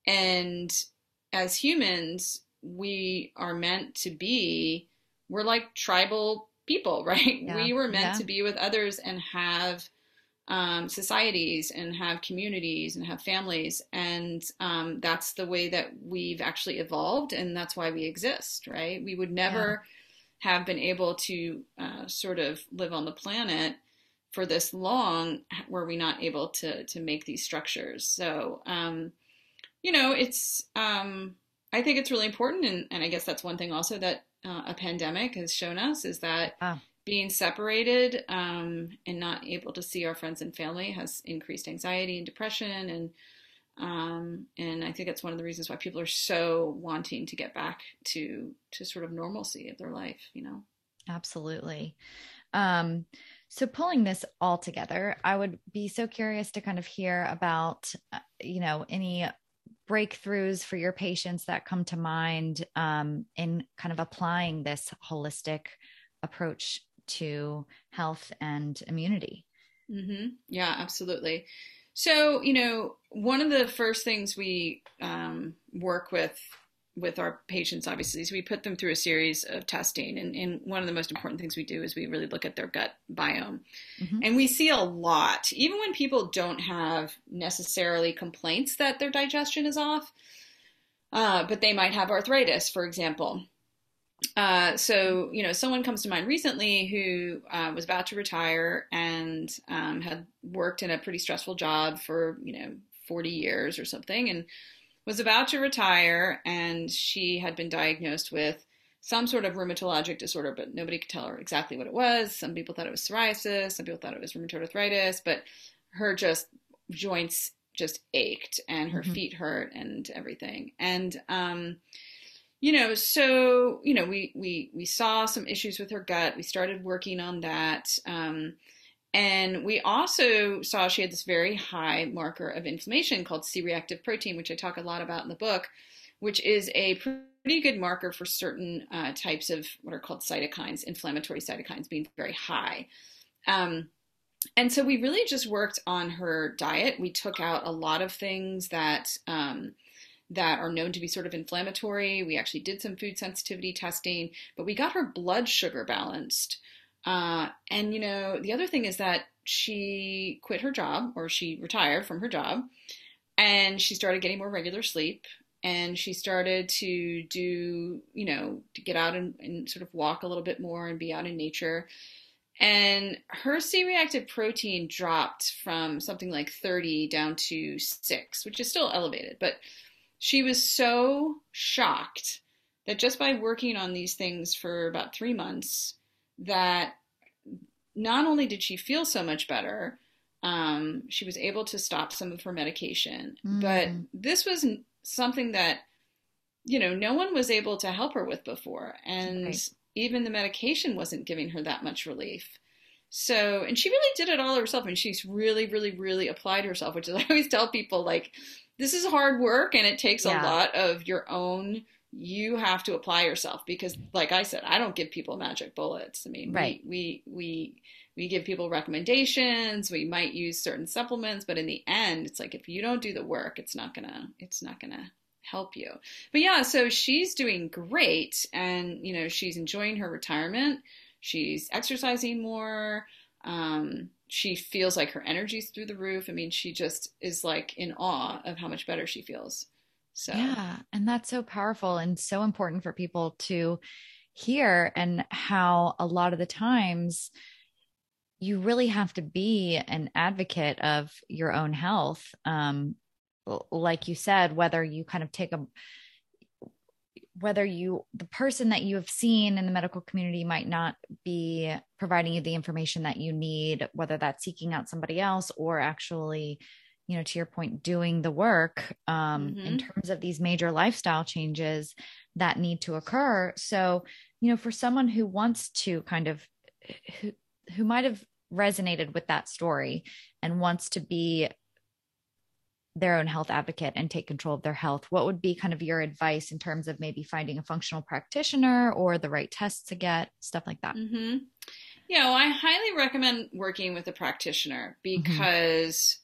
and as humans we are meant to be we're like tribal people, right? Yeah. We were meant yeah. to be with others and have um, societies and have communities and have families. And um, that's the way that we've actually evolved. And that's why we exist, right? We would never yeah. have been able to uh, sort of live on the planet for this long were we not able to, to make these structures. So, um, you know, it's, um, I think it's really important. And, and I guess that's one thing also that uh, a pandemic has shown us is that oh. being separated um, and not able to see our friends and family has increased anxiety and depression and um, and I think that's one of the reasons why people are so wanting to get back to to sort of normalcy of their life, you know. Absolutely. Um, so pulling this all together, I would be so curious to kind of hear about, uh, you know, any breakthroughs for your patients that come to mind um, in kind of applying this holistic approach to health and immunity? Mm-hmm. Yeah, absolutely. So, you know, one of the first things we um, work with with our patients, obviously, is we put them through a series of testing. And, and one of the most important things we do is we really look at their gut biome. Mm-hmm. And we see a lot, even when people don't have necessarily complaints that their digestion is off, uh, but they might have arthritis, for example. Uh, so, you know, someone comes to mind recently who uh, was about to retire and um, had worked in a pretty stressful job for, you know, 40 years or something. And was about to retire, and she had been diagnosed with some sort of rheumatologic disorder, but nobody could tell her exactly what it was. Some people thought it was psoriasis, some people thought it was rheumatoid arthritis, but her just joints just ached and her mm-hmm. feet hurt and everything. And um, you know, so you know, we we we saw some issues with her gut. We started working on that. Um, and we also saw she had this very high marker of inflammation called C reactive protein, which I talk a lot about in the book, which is a pretty good marker for certain uh, types of what are called cytokines, inflammatory cytokines being very high. Um, and so we really just worked on her diet. We took out a lot of things that um, that are known to be sort of inflammatory. We actually did some food sensitivity testing, but we got her blood sugar balanced. Uh, and you know, the other thing is that she quit her job or she retired from her job, and she started getting more regular sleep and she started to do, you know, to get out and, and, sort of walk a little bit more and be out in nature. And her C reactive protein dropped from something like 30 down to six, which is still elevated. But she was so shocked that just by working on these things for about three months, that not only did she feel so much better, um, she was able to stop some of her medication. Mm. But this was something that you know no one was able to help her with before and right. even the medication wasn't giving her that much relief so and she really did it all herself and she's really really really applied herself which is i always tell people like this is hard work and it takes yeah. a lot of your own you have to apply yourself because like i said i don't give people magic bullets. I mean right. we we we we give people recommendations. We might use certain supplements but in the end it's like if you don't do the work it's not gonna it's not gonna help you. But yeah so she's doing great. And you know she's enjoying her retirement. She's exercising more. Um, she feels like her energy's through the roof. I mean she just is like in awe of how much better she feels so yeah and that's so powerful and so important for people to hear and how a lot of the times you really have to be an advocate of your own health. Um, like you said, whether you kind of take a, whether you, the person that you have seen in the medical community might not be providing you the information that you need, whether that's seeking out somebody else or actually, you know, to your point, doing the work um, mm-hmm. in terms of these major lifestyle changes that need to occur. So, you know, for someone who wants to kind of, who, who might have resonated with that story and wants to be their own health advocate and take control of their health, what would be kind of your advice in terms of maybe finding a functional practitioner or the right tests to get, stuff like that? Mm-hmm. Yeah, well, I highly recommend working with a practitioner mm-hmm. because.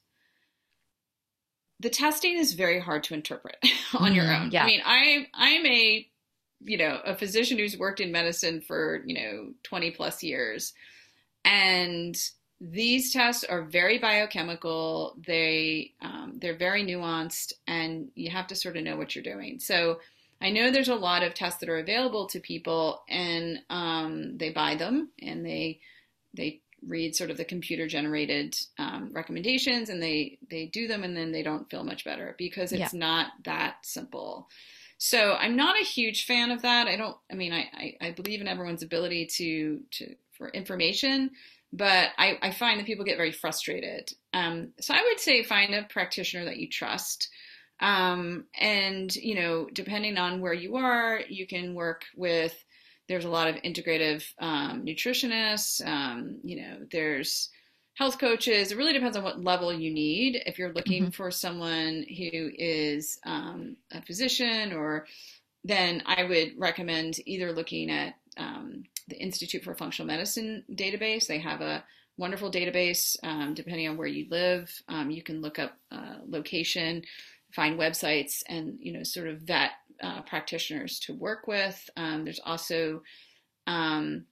The testing is very hard to interpret on your own. Yeah. I mean, I I'm a you know a physician who's worked in medicine for you know 20 plus years and these tests are very biochemical. They um, they're very nuanced, and you have to sort of know what you're doing. So I know there's a lot of tests that are available to people, and um, they buy them and they they read sort of the computer generated um, recommendations and they they do them and then they don't feel much better because it's yeah. not that simple. So I'm not a huge fan of that. I don't. I mean, I, I, I believe in everyone's ability to to for information, but I, I find that people get very frustrated. Um, so I would say find a practitioner that you trust. Um, and, you know, depending on where you are, you can work with, there's a lot of integrative um, nutritionists, um, you know, there's health coaches. It really depends on what level you need. If you're looking mm-hmm. for someone who is um, a physician or then I would recommend either looking at um, the Institute for Functional Medicine database. They have a wonderful database. Um, depending on where you live, um, you can look up uh, location, find websites, and you know sort of vet uh, practitioners to work with. Um, there's also um,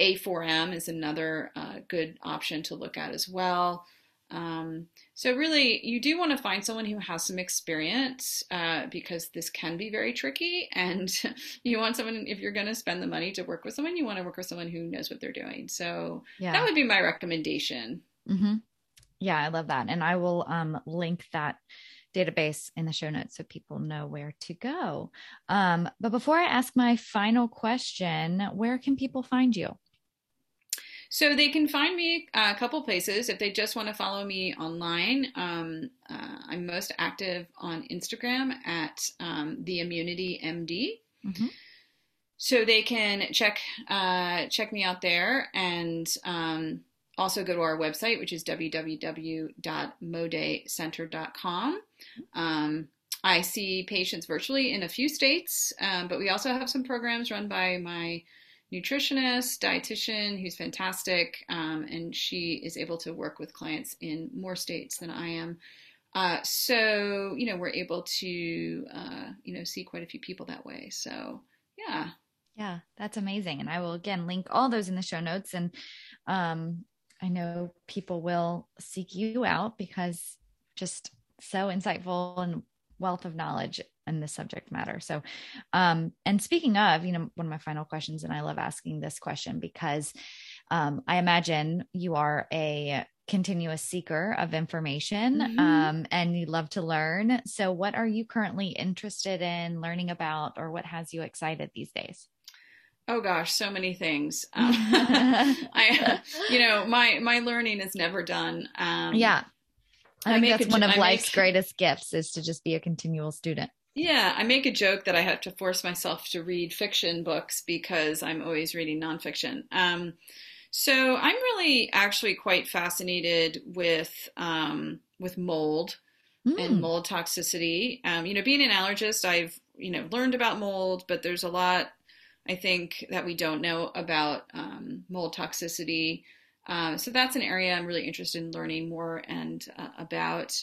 A4M is another uh, good option to look at as well. Um, so really, you do want to find someone who has some experience uh, because this can be very tricky, and you want someone if you're going to spend the money to work with someone, you want to work with someone who knows what they're doing. So yeah. that would be my recommendation. Mm-hmm. Yeah, I love that, and I will um, link that database in the show notes so people know where to go. Um, but before I ask my final question, where can people find you? So they can find me a couple places if they just want to follow me online. Um, uh, I'm most active on Instagram at um, the Immunity MD. Mm-hmm. So they can check uh, check me out there and um, also go to our website, which is www.modaycenter.com. Um, I see patients virtually in a few states, um, but we also have some programs run by my nutritionist, dietitian, who's fantastic, um, and she is able to work with clients in more states than I am. Uh, so you know we're able to uh, you know see quite a few people that way. So yeah, yeah, that's amazing. And I will again link all those in the show notes. And um, I know people will seek you out because just so insightful and wealth of knowledge in this subject matter. So, um, and speaking of, you know, one of my final questions, and I love asking this question because um, I imagine you are a continuous seeker of information mm-hmm. um, and you love to learn. So, what are you currently interested in learning about, or what has you excited these days? Oh gosh, so many things. Um, I, you know, my my learning is never done. Um, yeah, I, I think that's one of I life's make, greatest gifts is to just be a continual student. Yeah, I make a joke that I have to force myself to read fiction books because I'm always reading nonfiction. Um, so I'm really actually quite fascinated with um, with mold mm. and mold toxicity. Um, you know, being an allergist, I've you know learned about mold, but there's a lot I think that we don't know about um, mold toxicity. Uh, so that's an area I'm really interested in learning more and uh, about.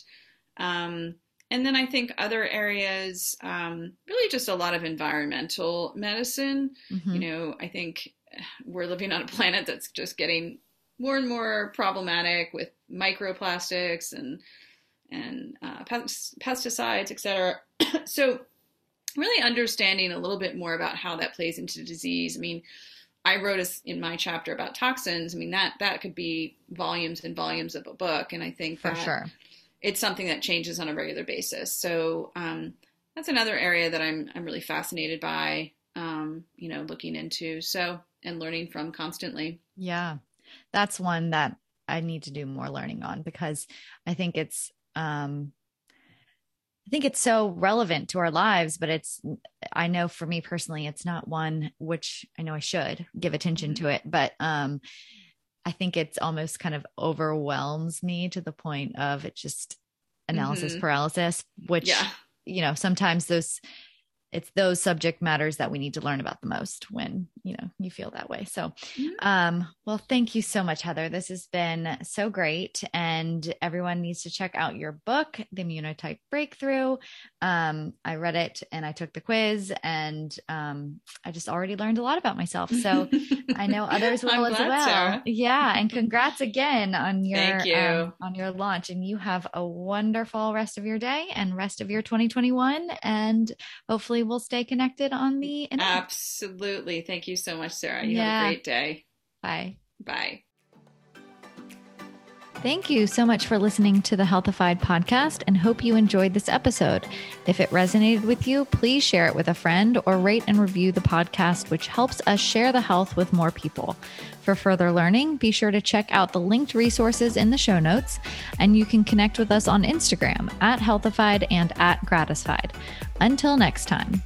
Um, and then I think other areas, um, really just a lot of environmental medicine. Mm-hmm. You know, I think we're living on a planet that's just getting more and more problematic with microplastics and and uh, pesticides, et cetera. so really understanding a little bit more about how that plays into disease. I mean, I wrote a, in my chapter about toxins. I mean, that that could be volumes and volumes of a book, and I think for sure it's something that changes on a regular basis. So um, that's another area that I'm I'm really fascinated by. Um, you know, looking into so and learning from constantly. Yeah, that's one that I need to do more learning on because I think it's um, I think it's so relevant to our lives, but it's, I know for me personally, it's not one which I know I should give attention mm-hmm. to it, but, um, I think it's almost kind of overwhelms me to the point of it just analysis mm-hmm. paralysis, which, yeah. you know, sometimes those it's those subject matters that we need to learn about the most when you know you feel that way. So mm-hmm. um well thank you so much heather. This has been so great. And everyone needs to check out your book the immunotype breakthrough. Um i read it and i took the quiz and um i just already learned a lot about myself. So i know others will as well. Sarah. yeah. And congrats again on your you. um, on your launch. And you have a wonderful rest of your day and rest of your 2021 and hopefully hopefully we'll stay connected on the internet. Absolutely. Thank you so much, Sarah. You yeah. have a great day. Bye. Bye. Thank you so much for listening to the Healthified podcast and hope you enjoyed this episode. If it resonated with you, please share it with a friend or rate and review the podcast, which helps us share the health with more people. For further learning, be sure to check out the linked resources in the show notes, and you can connect with us on Instagram at Healthified and at Gratified. Until next time.